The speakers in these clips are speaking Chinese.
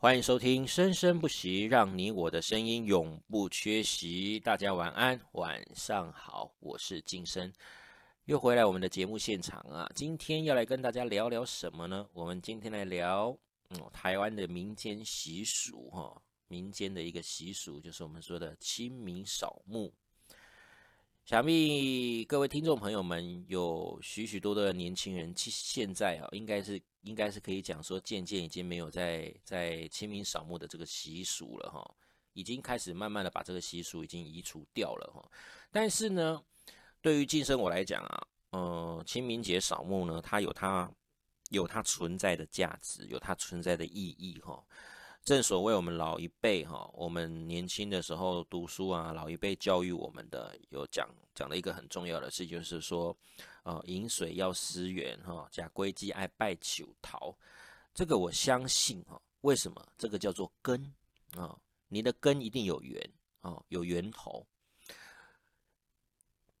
欢迎收听《生生不息》，让你我的声音永不缺席。大家晚安，晚上好，我是金生，又回来我们的节目现场啊。今天要来跟大家聊聊什么呢？我们今天来聊，嗯，台湾的民间习俗哈，民间的一个习俗就是我们说的清明扫墓。想必各位听众朋友们有许许多多的年轻人，其现在啊，应该是应该是可以讲说，渐渐已经没有在在清明扫墓的这个习俗了哈，已经开始慢慢的把这个习俗已经移除掉了哈。但是呢，对于晋升我来讲啊，呃，清明节扫墓呢，它有它有它存在的价值，有它存在的意义哈。正所谓我们老一辈哈，我们年轻的时候读书啊，老一辈教育我们的有讲讲了一个很重要的事，就是说，呃，饮水要思源哈，假归鸡爱拜九桃，这个我相信哈。为什么？这个叫做根啊，你的根一定有源啊，有源头。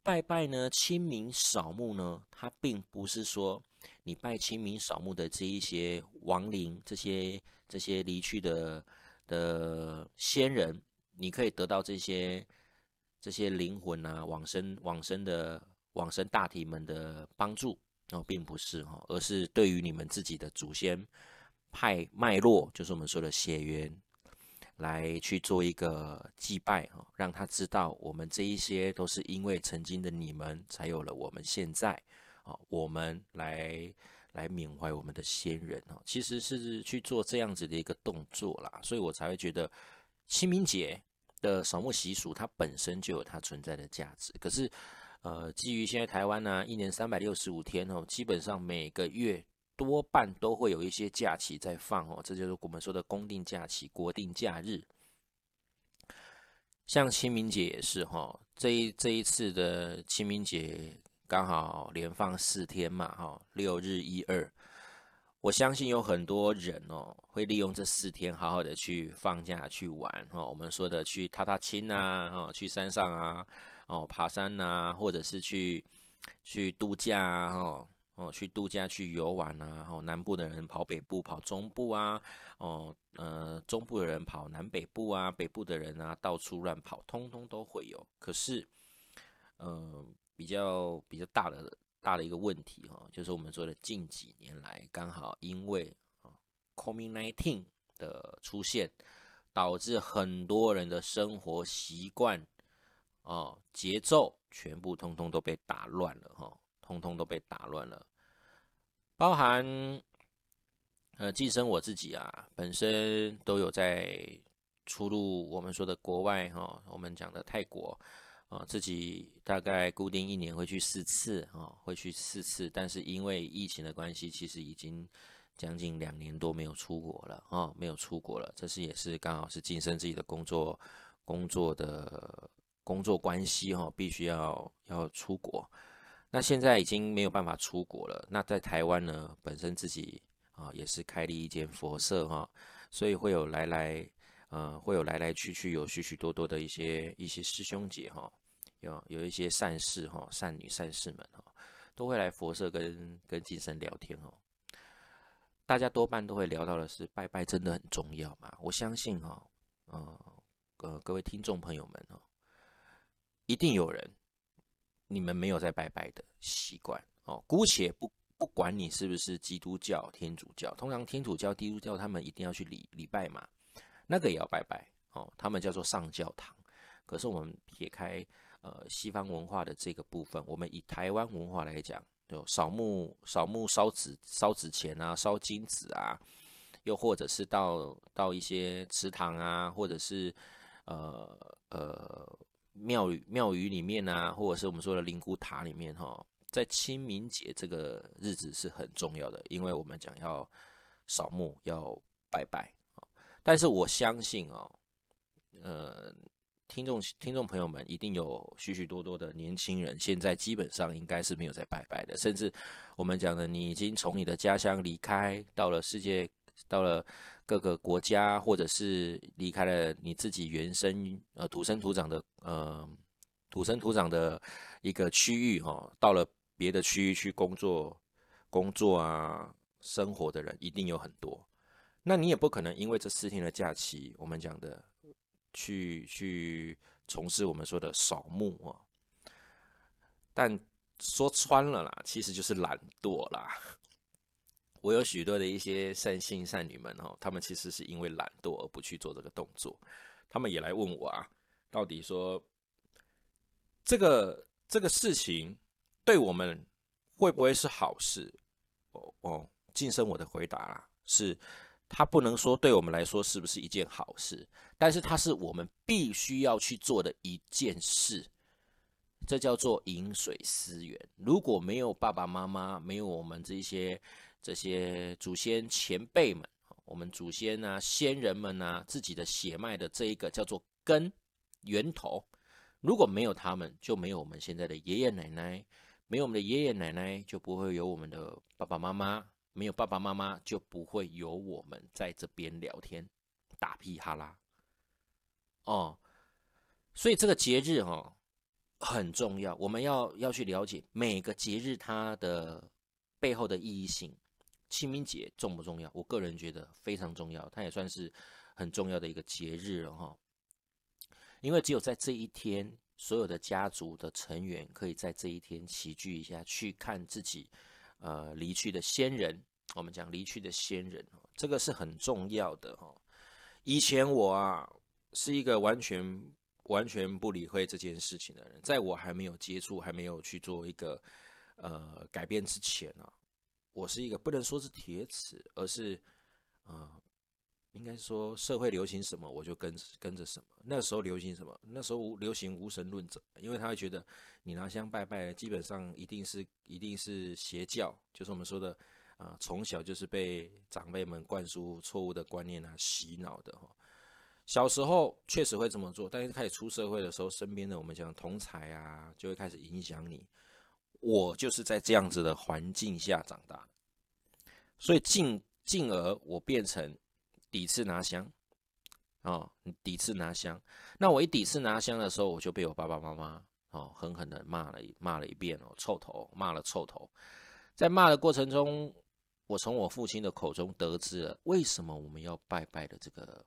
拜拜呢，清明扫墓呢，它并不是说你拜清明扫墓的这一些亡灵这些。这些离去的的先人，你可以得到这些这些灵魂啊，往生往生的往生大体们的帮助哦，并不是哈，而是对于你们自己的祖先派脉络，就是我们说的血缘，来去做一个祭拜哈，让他知道我们这一些都是因为曾经的你们，才有了我们现在啊，我们来。来缅怀我们的先人哦，其实是去做这样子的一个动作啦，所以我才会觉得清明节的扫墓习俗它本身就有它存在的价值。可是，呃，基于现在台湾呢，一年三百六十五天哦，基本上每个月多半都会有一些假期在放哦，这就是我们说的公定假期、国定假日。像清明节也是哈，这一这一次的清明节。刚好连放四天嘛，哈，六日一二，我相信有很多人哦，会利用这四天好好的去放假去玩，哈，我们说的去踏踏青啊，哦，去山上啊，哦，爬山呐，或者是去去度假啊，哦，哦，去度假去游玩啊，哦，南部的人跑北部跑中部啊，哦，呃，中部的人跑南北部啊，北部的人啊到处乱跑，通通都会有，可是，嗯。比较比较大的大的一个问题哈，就是我们说的近几年来，刚好因为啊，COVID-19 的出现，导致很多人的生活习惯啊节奏全部通通都被打乱了哈，通通都被打乱了，包含呃，寄生我自己啊，本身都有在出入我们说的国外哈，我们讲的泰国。啊，自己大概固定一年会去四次啊，会去四次，但是因为疫情的关系，其实已经将近两年多没有出国了啊，没有出国了。这是也是刚好是晋升自己的工作工作的工作关系哈，必须要要出国。那现在已经没有办法出国了。那在台湾呢，本身自己啊也是开立一间佛社哈，所以会有来来。呃，会有来来去去，有许许多多的一些一些师兄姐哈，有有一些善士哈，善女善士们哈，都会来佛社跟跟金神聊天哦。大家多半都会聊到的是拜拜真的很重要嘛？我相信哈，呃呃，各位听众朋友们哦，一定有人你们没有在拜拜的习惯哦。姑且不不管你是不是基督教、天主教，通常天主教、基督教他们一定要去礼礼拜嘛。那个也要拜拜哦，他们叫做上教堂。可是我们撇开呃西方文化的这个部分，我们以台湾文化来讲，就扫墓、扫墓、烧纸、烧纸钱啊，烧金纸啊，又或者是到到一些祠堂啊，或者是呃呃庙宇庙宇里面啊，或者是我们说的灵骨塔里面哈，在清明节这个日子是很重要的，因为我们讲要扫墓要拜拜。但是我相信哦，呃，听众听众朋友们一定有许许多多的年轻人，现在基本上应该是没有在拜拜的，甚至我们讲的，你已经从你的家乡离开，到了世界，到了各个国家，或者是离开了你自己原生呃土生土长的呃土生土长的一个区域哈，到了别的区域去工作、工作啊、生活的人一定有很多。那你也不可能因为这四天的假期，我们讲的去去从事我们说的扫墓啊。但说穿了啦，其实就是懒惰啦。我有许多的一些善心善女们哦，他们其实是因为懒惰而不去做这个动作。他们也来问我啊，到底说这个这个事情对我们会不会是好事？哦哦，晋升我的回答啦，是。它不能说对我们来说是不是一件好事，但是它是我们必须要去做的一件事。这叫做饮水思源。如果没有爸爸妈妈，没有我们这些这些祖先前辈们，我们祖先啊、先人们啊，自己的血脉的这一个叫做根源头，如果没有他们，就没有我们现在的爷爷奶奶，没有我们的爷爷奶奶，就不会有我们的爸爸妈妈。没有爸爸妈妈，就不会有我们在这边聊天、打屁哈啦。哦，所以这个节日哦很重要，我们要要去了解每个节日它的背后的意义性。清明节重不重要？我个人觉得非常重要，它也算是很重要的一个节日了哈。因为只有在这一天，所有的家族的成员可以在这一天齐聚一下，去看自己呃离去的先人。我们讲离去的先人，这个是很重要的哈。以前我啊是一个完全完全不理会这件事情的人，在我还没有接触、还没有去做一个呃改变之前呢，我是一个不能说是铁齿，而是呃应该说社会流行什么我就跟跟着什么。那时候流行什么？那时候流行无神论者，因为他会觉得你拿香拜拜，基本上一定是一定是邪教，就是我们说的。啊，从小就是被长辈们灌输错误的观念啊，洗脑的哈。小时候确实会这么做，但是开始出社会的时候，身边的我们讲同才啊，就会开始影响你。我就是在这样子的环境下长大，所以进进而我变成底次拿香哦，底次拿香。那我一底次拿香的时候，我就被我爸爸妈妈哦狠狠的骂了骂了一遍哦，臭头骂了臭头，在骂的过程中。我从我父亲的口中得知了为什么我们要拜拜的这个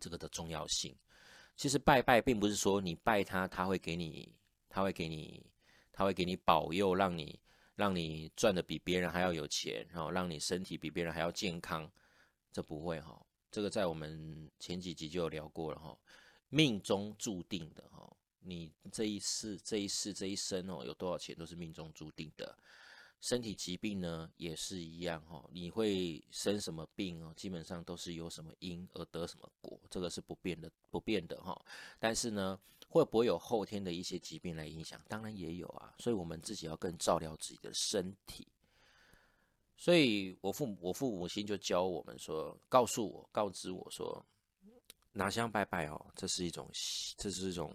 这个的重要性。其实拜拜并不是说你拜他，他会给你，他会给你，他会给你保佑，让你让你赚的比别人还要有钱，然后让你身体比别人还要健康。这不会哈，这个在我们前几集就有聊过了哈，命中注定的哈，你这一世这一世这一生哦，有多少钱都是命中注定的。身体疾病呢也是一样哈，你会生什么病哦，基本上都是有什么因而得什么果，这个是不变的，不变的哈。但是呢，会不会有后天的一些疾病来影响？当然也有啊，所以我们自己要更照料自己的身体。所以我父母我父母亲就教我们说，告诉我，告知我说，拿香拜拜哦，这是一种，这是一种，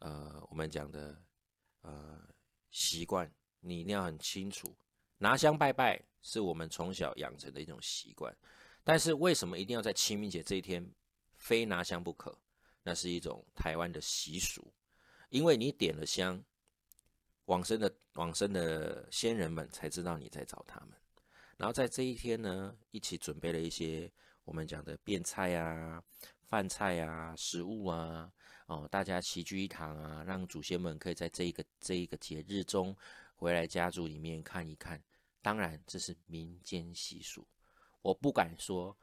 呃，我们讲的呃习惯。你一定要很清楚，拿香拜拜是我们从小养成的一种习惯，但是为什么一定要在清明节这一天非拿香不可？那是一种台湾的习俗，因为你点了香，往生的往生的先人们才知道你在找他们，然后在这一天呢，一起准备了一些我们讲的便菜啊、饭菜啊、食物啊，哦，大家齐聚一堂啊，让祖先们可以在这一个这一个节日中。回来家族里面看一看，当然这是民间习俗，我不敢说，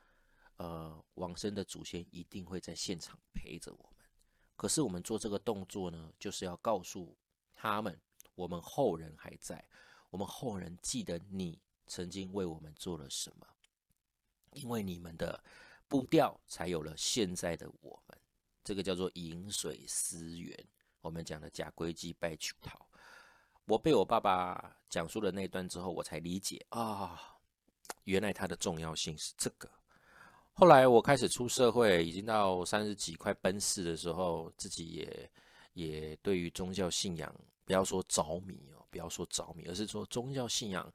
呃，往生的祖先一定会在现场陪着我们。可是我们做这个动作呢，就是要告诉他们，我们后人还在，我们后人记得你曾经为我们做了什么，因为你们的步调才有了现在的我们。这个叫做饮水思源，我们讲的假龟鸡拜求桃。我被我爸爸讲述了那段之后，我才理解啊，原来它的重要性是这个。后来我开始出社会，已经到三十几快奔四的时候，自己也也对于宗教信仰，不要说着迷哦，不要说着迷，而是说宗教信仰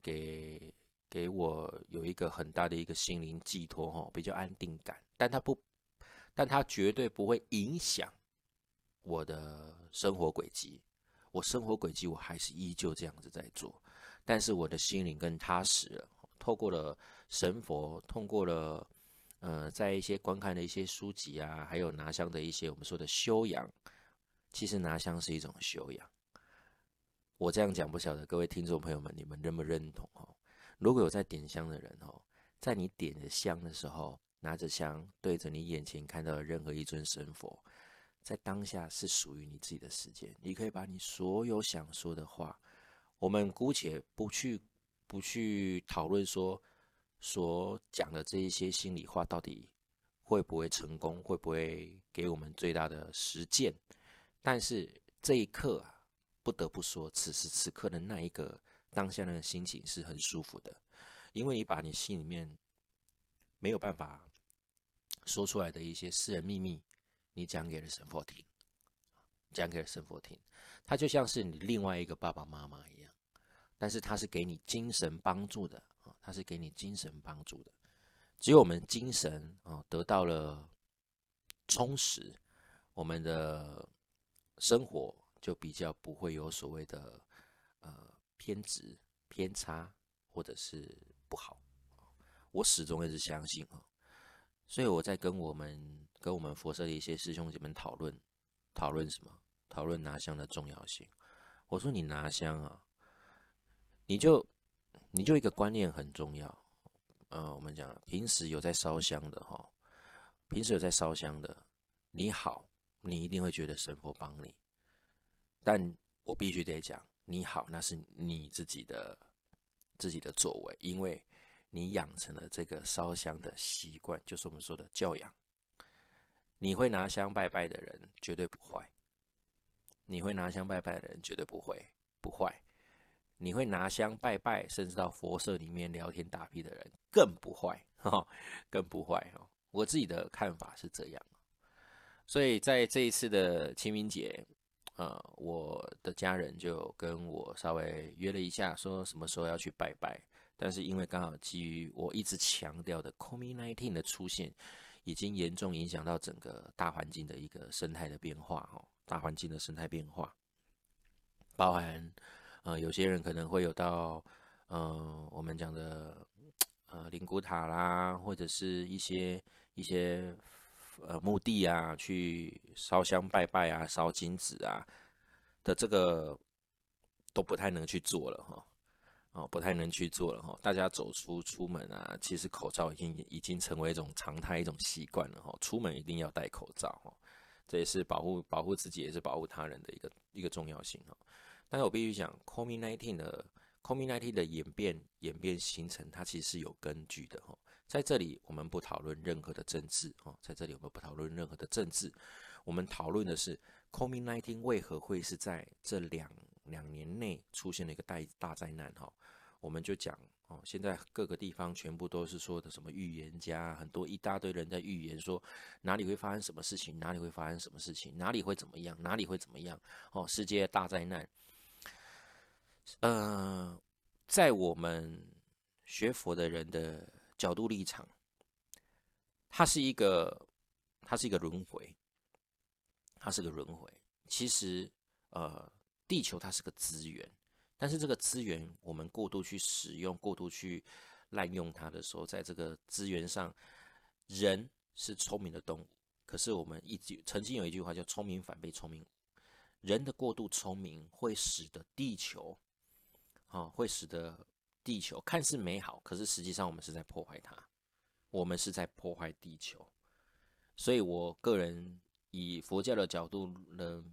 给给我有一个很大的一个心灵寄托哈，比较安定感。但它不，但它绝对不会影响我的生活轨迹。我生活轨迹我还是依旧这样子在做，但是我的心灵更踏实了，透过了神佛，通过了呃，在一些观看的一些书籍啊，还有拿香的一些我们说的修养，其实拿香是一种修养。我这样讲不晓得各位听众朋友们，你们认不认同哦？如果有在点香的人哦，在你点着香的时候，拿着香对着你眼前看到的任何一尊神佛，在当下是属于你自己的时间，你可以把你所有想说的话，我们姑且不去不去讨论说所讲的这一些心里话到底会不会成功，会不会给我们最大的实践，但是这一刻啊。不得不说，此时此刻的那一个当下的心情是很舒服的，因为你把你心里面没有办法说出来的一些私人秘密，你讲给了神佛听，讲给了神佛听，他就像是你另外一个爸爸妈妈一样，但是他是给你精神帮助的啊，他是给你精神帮助的。只有我们精神啊得到了充实，我们的生活。就比较不会有所谓的呃偏执、偏差或者是不好，我始终也是相信啊，所以我在跟我们跟我们佛社的一些师兄姐妹讨论讨论什么？讨论拿香的重要性。我说你拿香啊，你就你就一个观念很重要，呃，我们讲平时有在烧香的哈，平时有在烧香的，你好，你一定会觉得神佛帮你。但我必须得讲，你好，那是你自己的自己的作为，因为你养成了这个烧香的习惯，就是我们说的教养。你会拿香拜拜的人绝对不坏，你会拿香拜拜的人绝对不会不坏，你会拿香拜拜，甚至到佛社里面聊天打屁的人更不坏，哈，更不坏哦。我自己的看法是这样，所以在这一次的清明节。呃，我的家人就跟我稍微约了一下，说什么时候要去拜拜。但是因为刚好基于我一直强调的 COVID-19 的出现，已经严重影响到整个大环境的一个生态的变化，哦，大环境的生态变化，包含呃，有些人可能会有到，呃，我们讲的呃灵骨塔啦，或者是一些一些。呃，墓地啊，去烧香拜拜啊，烧金纸啊的这个都不太能去做了哈，哦，不太能去做了哈。大家走出出门啊，其实口罩已经已经成为一种常态，一种习惯了哈。出门一定要戴口罩哈，这也是保护保护自己，也是保护他人的一个一个重要性哈。但是我必须讲，COVID-19 的 COVID-19 的演变演变形成，它其实是有根据的哈。在这里，我们不讨论任何的政治哦。在这里，我们不讨论任何的政治，我们讨论的是 COVID-19 为何会是在这两两年内出现了一个大大灾难哈。我们就讲哦，现在各个地方全部都是说的什么预言家，很多一大堆人在预言说哪里会发生什么事情，哪里会发生什么事情，哪里会怎么样，哪里会怎么样哦，世界大灾难。呃，在我们学佛的人的。角度立场，它是一个，它是一个轮回，它是个轮回。其实，呃，地球它是个资源，但是这个资源我们过度去使用、过度去滥用它的时候，在这个资源上，人是聪明的动物，可是我们一句曾经有一句话叫“聪明反被聪明误”，人的过度聪明会使得地球，啊，会使得。地球看似美好，可是实际上我们是在破坏它，我们是在破坏地球。所以我个人以佛教的角度呢，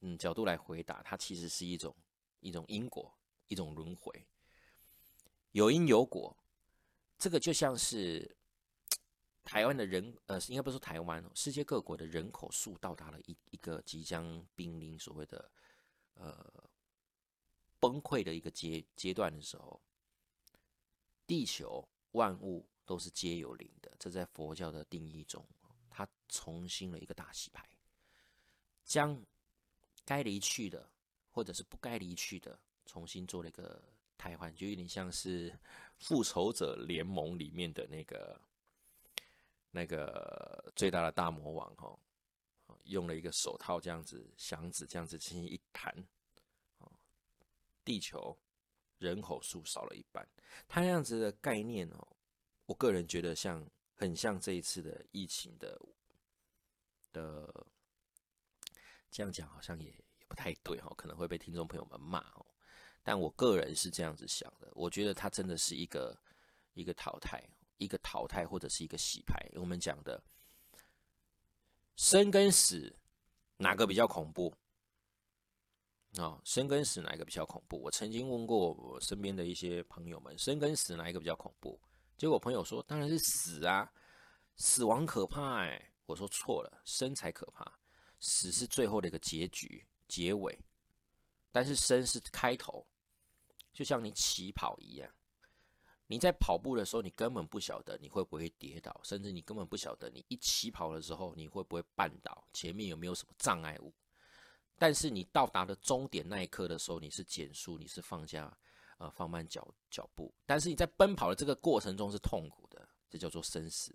嗯，角度来回答，它其实是一种一种因果，一种轮回，有因有果。这个就像是台湾的人，呃，应该不是台湾，世界各国的人口数到达了一一个即将濒临所谓的，呃。崩溃的一个阶阶段的时候，地球万物都是皆有灵的。这在佛教的定义中，它重新了一个大洗牌，将该离去的或者是不该离去的重新做了一个替换，就有点像是复仇者联盟里面的那个那个最大的大魔王哈，用了一个手套这样子，响指这样子轻轻一弹。地球人口数少了一半。它那样子的概念哦，我个人觉得像很像这一次的疫情的的，这样讲好像也也不太对哈，可能会被听众朋友们骂哦。但我个人是这样子想的，我觉得它真的是一个一个淘汰，一个淘汰或者是一个洗牌。我们讲的生跟死哪个比较恐怖？啊，生跟死哪一个比较恐怖？我曾经问过我身边的一些朋友们，生跟死哪一个比较恐怖？结果朋友说，当然是死啊，死亡可怕哎。我说错了，生才可怕，死是最后的一个结局、结尾，但是生是开头，就像你起跑一样，你在跑步的时候，你根本不晓得你会不会跌倒，甚至你根本不晓得你一起跑的时候你会不会绊倒，前面有没有什么障碍物。但是你到达的终点那一刻的时候，你是减速，你是放下，呃，放慢脚脚步。但是你在奔跑的这个过程中是痛苦的，这叫做生死。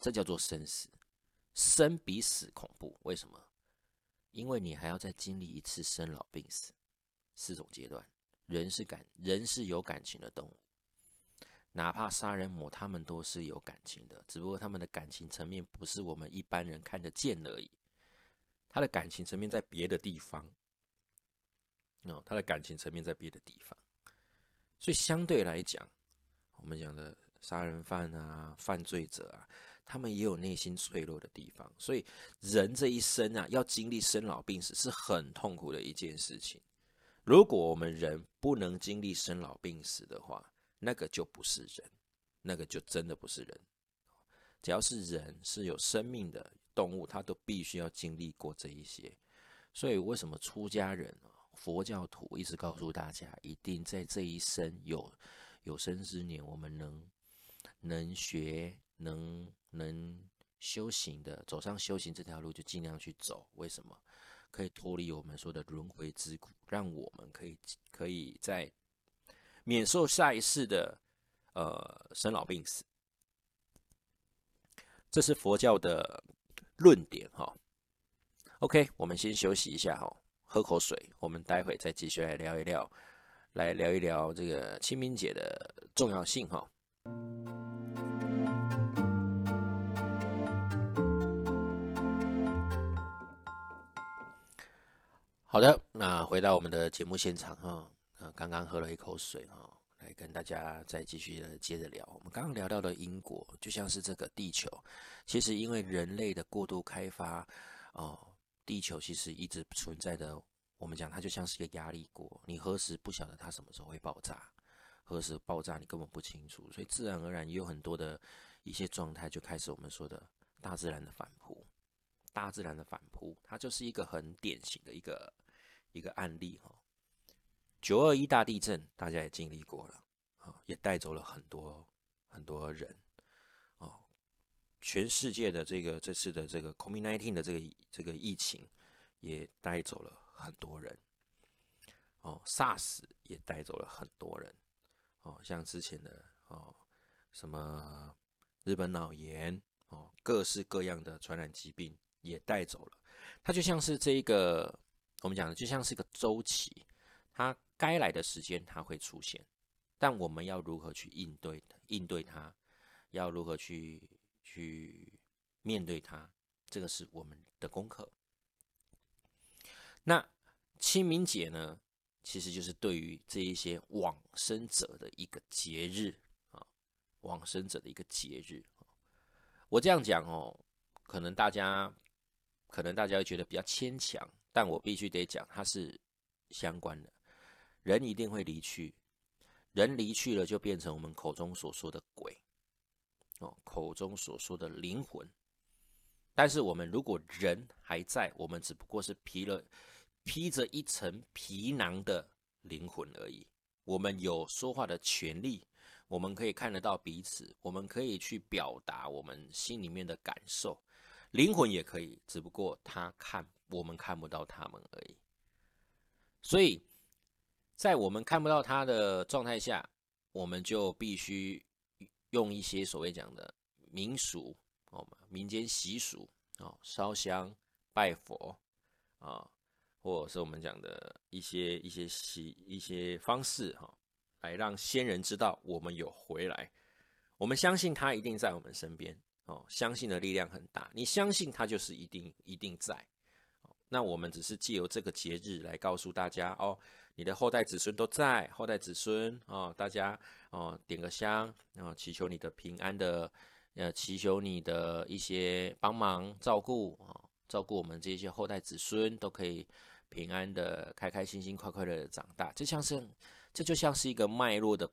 这叫做生死，生比死恐怖。为什么？因为你还要再经历一次生老病死四种阶段。人是感，人是有感情的动物，哪怕杀人魔，他们都是有感情的，只不过他们的感情层面不是我们一般人看得见而已。他的感情层面在别的地方，哦，他的感情层面在别的地方，所以相对来讲，我们讲的杀人犯啊、犯罪者啊，他们也有内心脆弱的地方。所以人这一生啊，要经历生老病死是很痛苦的一件事情。如果我们人不能经历生老病死的话，那个就不是人，那个就真的不是人。只要是人是有生命的。动物它都必须要经历过这一些，所以为什么出家人、佛教徒一直告诉大家，一定在这一生有有生之年，我们能能学、能能修行的，走上修行这条路就尽量去走。为什么？可以脱离我们说的轮回之苦，让我们可以可以在免受下一世的呃生老病死。这是佛教的。论点哈，OK，我们先休息一下哈，喝口水，我们待会再继续来聊一聊，来聊一聊这个清明节的重要性哈。好的，那回到我们的节目现场哈，呃，刚刚喝了一口水哈。来跟大家再继续的接着聊。我们刚刚聊到的因果，就像是这个地球，其实因为人类的过度开发，哦，地球其实一直存在的。我们讲它就像是一个压力锅，你何时不晓得它什么时候会爆炸，何时爆炸你根本不清楚，所以自然而然也有很多的一些状态就开始我们说的大自然的反扑。大自然的反扑，它就是一个很典型的一个一个案例哈。九二一大地震，大家也经历过了，啊，也带走了很多很多人，哦，全世界的这个这次的这个 COVID-19 的这个这个疫情，也带走了很多人，哦，SARS 也带走了很多人，哦，像之前的哦，什么日本脑炎，哦，各式各样的传染疾病也带走了，它就像是这一个我们讲的，就像是一个周期，它。该来的时间它会出现，但我们要如何去应对应对它，要如何去去面对它，这个是我们的功课。那清明节呢，其实就是对于这一些往生者的一个节日啊，往生者的一个节日。我这样讲哦，可能大家可能大家会觉得比较牵强，但我必须得讲，它是相关的。人一定会离去，人离去了就变成我们口中所说的鬼，哦，口中所说的灵魂。但是我们如果人还在，我们只不过是披了披着一层皮囊的灵魂而已。我们有说话的权利，我们可以看得到彼此，我们可以去表达我们心里面的感受。灵魂也可以，只不过他看我们看不到他们而已。所以。在我们看不到他的状态下，我们就必须用一些所谓讲的民俗哦，民间习俗哦，烧香拜佛啊，或者是我们讲的一些一些习一些方式哈，来让先人知道我们有回来。我们相信他一定在我们身边哦，相信的力量很大。你相信他就是一定一定在。那我们只是借由这个节日来告诉大家哦，你的后代子孙都在，后代子孙哦，大家哦点个香，然后祈求你的平安的，呃，祈求你的一些帮忙照顾啊，照顾我们这些后代子孙都可以平安的、开开心心、快快乐的长大。这像是，这就像是一个脉络的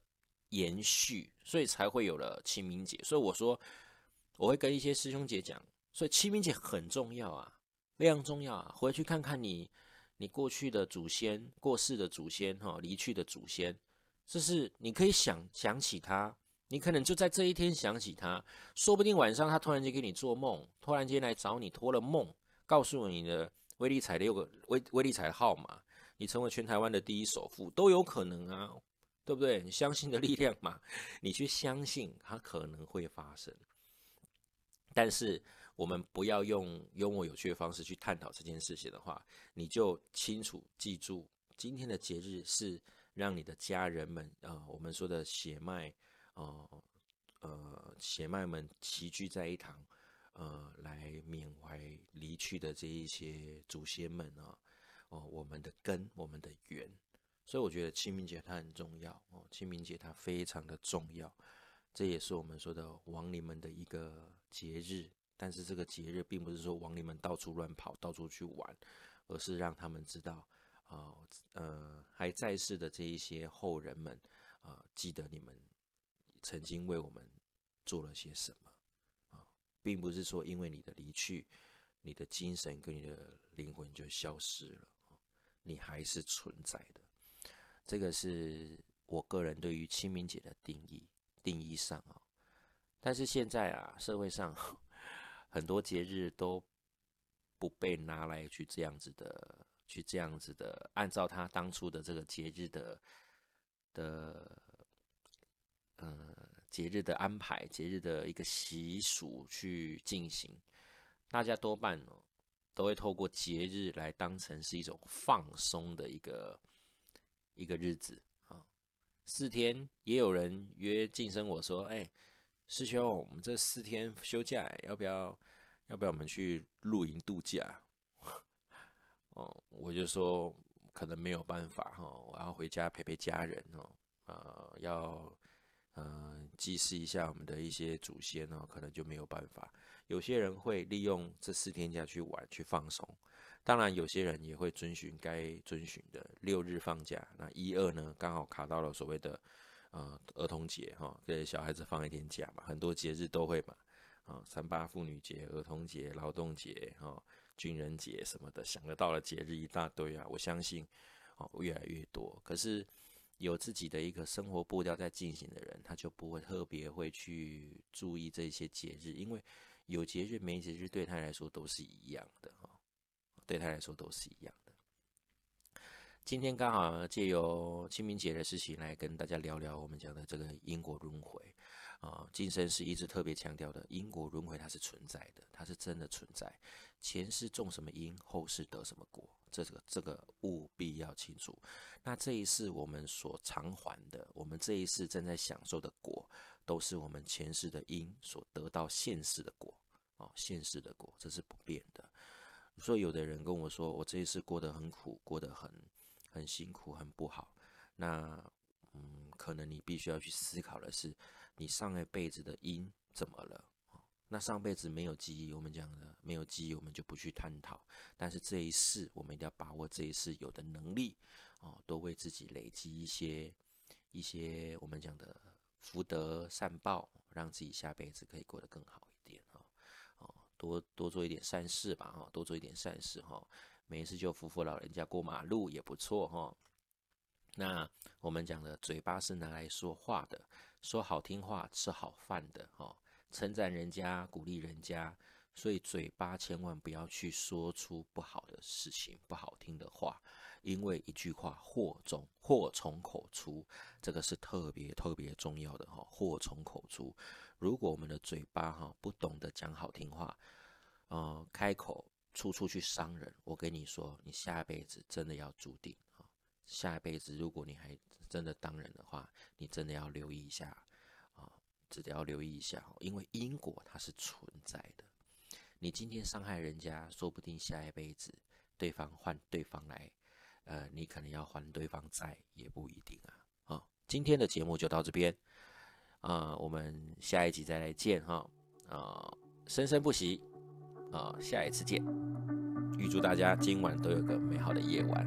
延续，所以才会有了清明节。所以我说，我会跟一些师兄姐讲，所以清明节很重要啊。非常重要啊！回去看看你，你过去的祖先、过世的祖先、哈离去的祖先，这是你可以想想起他，你可能就在这一天想起他，说不定晚上他突然间给你做梦，突然间来找你托了梦，告诉你的威力彩六个威威力彩号码，你成为全台湾的第一首富都有可能啊，对不对？你相信的力量嘛，你去相信它可能会发生，但是。我们不要用幽默有趣的方式去探讨这件事情的话，你就清楚记住，今天的节日是让你的家人们啊，我们说的血脉啊，呃，血脉们齐聚在一堂，呃，来缅怀离去的这一些祖先们啊，哦，我们的根，我们的源。所以我觉得清明节它很重要哦，清明节它非常的重要，这也是我们说的亡灵们的一个节日。但是这个节日并不是说亡灵们到处乱跑、到处去玩，而是让他们知道，啊，呃，还在世的这一些后人们，啊，记得你们曾经为我们做了些什么，啊，并不是说因为你的离去，你的精神跟你的灵魂就消失了，你还是存在的。这个是我个人对于清明节的定义，定义上啊。但是现在啊，社会上。很多节日都不被拿来去这样子的，去这样子的，按照他当初的这个节日的的，呃，节日的安排，节日的一个习俗去进行。大家多半哦，都会透过节日来当成是一种放松的一个一个日子啊。四天，也有人约晋升我说，哎。师兄，我们这四天休假，要不要？要不要我们去露营度假？哦，我就说可能没有办法哈，我要回家陪陪家人哦，呃，要嗯祭祀一下我们的一些祖先哦，可能就没有办法。有些人会利用这四天假去玩去放松，当然有些人也会遵循该遵循的六日放假。那一二呢，刚好卡到了所谓的。啊，儿童节哈，给小孩子放一天假嘛，很多节日都会嘛，啊，三八妇女节、儿童节、劳动节、哈，军人节什么的，想得到的节日一大堆啊。我相信，哦，越来越多。可是有自己的一个生活步调在进行的人，他就不会特别会去注意这些节日，因为有节日没节日对他来说都是一样的哈，对他来说都是一样。今天刚好借由清明节的事情来跟大家聊聊我们讲的这个因果轮回啊，今生是一直特别强调的因果轮回，它是存在的，它是真的存在。前世种什么因，后世得什么果，这个这个务必要清楚。那这一世我们所偿还的，我们这一世正在享受的果，都是我们前世的因所得到现世的果哦，现世的果这是不变的。所以有的人跟我说，我这一世过得很苦，过得很。很辛苦，很不好。那，嗯，可能你必须要去思考的是，你上一辈子的因怎么了？那上辈子没有记忆，我们讲的没有记忆，我们就不去探讨。但是这一世，我们一定要把握这一世有的能力，哦，多为自己累积一些一些我们讲的福德善报，让自己下辈子可以过得更好一点哦。哦，多多做一点善事吧，哈，多做一点善事，哈。没事就扶扶老人家过马路也不错哈。那我们讲的嘴巴是拿来说话的，说好听话、吃好饭的哈，称赞人家、鼓励人家，所以嘴巴千万不要去说出不好的事情、不好听的话，因为一句话祸中祸从口出，这个是特别特别重要的哈。祸从口出，如果我们的嘴巴哈不懂得讲好听话，呃，开口。处处去伤人，我跟你说，你下一辈子真的要注定啊！下一辈子如果你还真的当人的话，你真的要留意一下啊，真的要留意一下，因为因果它是存在的。你今天伤害人家，说不定下一辈子对方换对方来，呃，你可能要还对方债也不一定啊。好，今天的节目就到这边，啊，我们下一集再来见哈，啊，生生不息。啊，下一次见！预祝大家今晚都有个美好的夜晚。